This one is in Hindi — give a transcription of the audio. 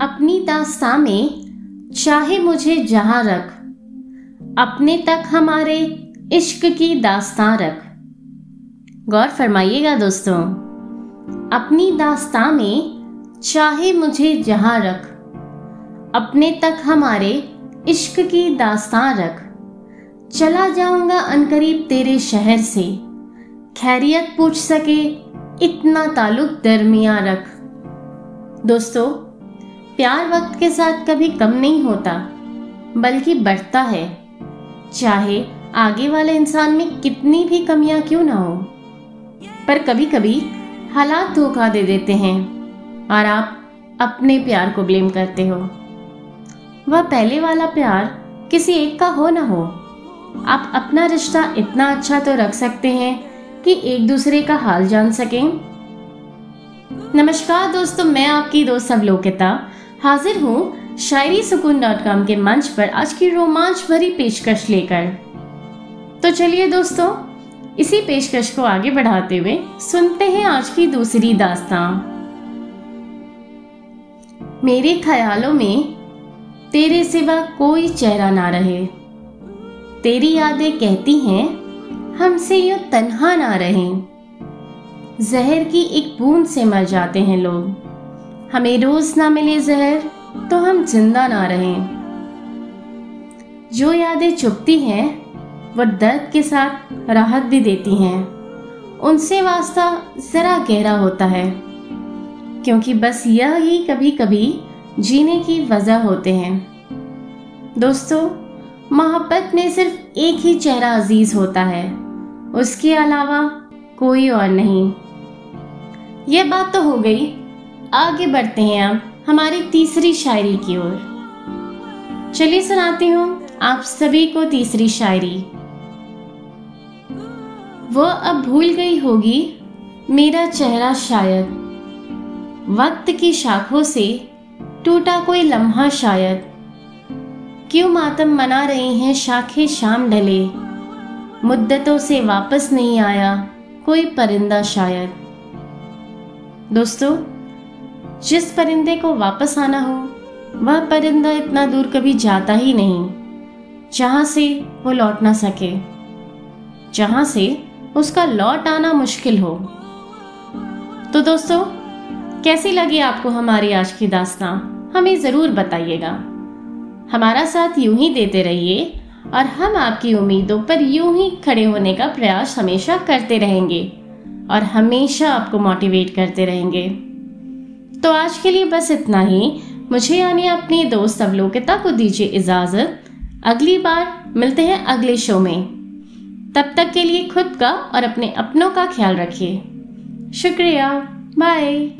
अपनी दास्ता में चाहे मुझे जहाँ रख। अपने तक हमारे इश्क की दास्तां रख। गौर फरमाइएगा दोस्तों, अपनी दास्तां में चाहे मुझे जहाँ रख। अपने तक हमारे इश्क की दास्तां रख। चला जाऊँगा अनकरीब तेरे शहर से। खैरियत पूछ सके इतना ताल्लुक दरमिया रख। दोस्तों प्यार वक्त के साथ कभी कम नहीं होता, बल्कि बढ़ता है। चाहे आगे वाले इंसान में कितनी भी कमियाँ क्यों ना हो, पर कभी कभी हालात धोखा दे देते हैं और आप अपने प्यार को ब्लेम करते हो। वह पहले वाला प्यार किसी एक का हो ना हो। आप अपना रिश्ता इतना अच्छा तो रख सकते हैं कि एक दूसरे का हाल जान सकें। नमस्कार दोस्तों, मैं आपकी दोस्त अवलोकिता हाजिर हूँ शायरी सुकून डॉट कॉम के मंच पर आज की रोमांच भरी पेशकश लेकर। तो चलिए दोस्तों, इसी पेशकश को आगे बढ़ाते हुए सुनते हैं आज की दूसरी दास्तां मेरे ख्यालों में तेरे सिवा कोई चेहरा ना रहे। तेरी यादें कहती हैं, हमसे यू तन्हा ना रहें। जहर की एक बूंद से मर जाते हैं लोग। हमें रोज ना मिले जहर तो हम ज़िंदा ना रहें। जो यादें चुपती हैं, वो दर्द के साथ राहत भी देती हैं। उनसे वास्ता जरा गहरा होता है, क्योंकि बस यह ही कभी कभी जीने की वजह होते हैं। दोस्तों, मोहब्बत में सिर्फ़ एक ही चेहरा अज़ीज़ होता है, उसके अलावा कोई और नहीं। ये बात तो हो गई आगे बढ़ते हैं अब हमारी तीसरी शायरी की ओर। चलिए सुनाती हूँ आप सभी को तीसरी शायरी। वो अब भूल गई होगी, मेरा चेहरा शायद। वक्त की शाखों से टूटा कोई लम्हा शायद। क्यों मातम मना रहे हैं शाखे शाम ढले। मुद्दतों से वापस नहीं आया कोई परिंदा शायद। दोस्तों जिस परिंदे को वापस आना हो, वह परिंदा इतना दूर कभी जाता ही नहीं, जहाँ से वो लौट ना सके। जहाँ से उसका लौट आना मुश्किल हो। तो दोस्तों, कैसी लगी आपको हमारी आज की दास्तां हमें ज़रूर बताइएगा। हमारा साथ यूँ ही देते रहिए और हम आपकी उम्मीदों पर यूँ ही खड़े होने का प्रयास हमेशा करते रहेंगे और हमेशा आपको मोटिवेट करते रहेंगे। तो आज के लिए बस इतना ही। मुझे यानी अपनी दोस्त अवलोकिता को दीजिए इजाज़त। अगली बार मिलते हैं अगले शो में। तब तक के लिए खुद का और अपने अपनों का ख्याल रखिए। शुक्रिया। बाय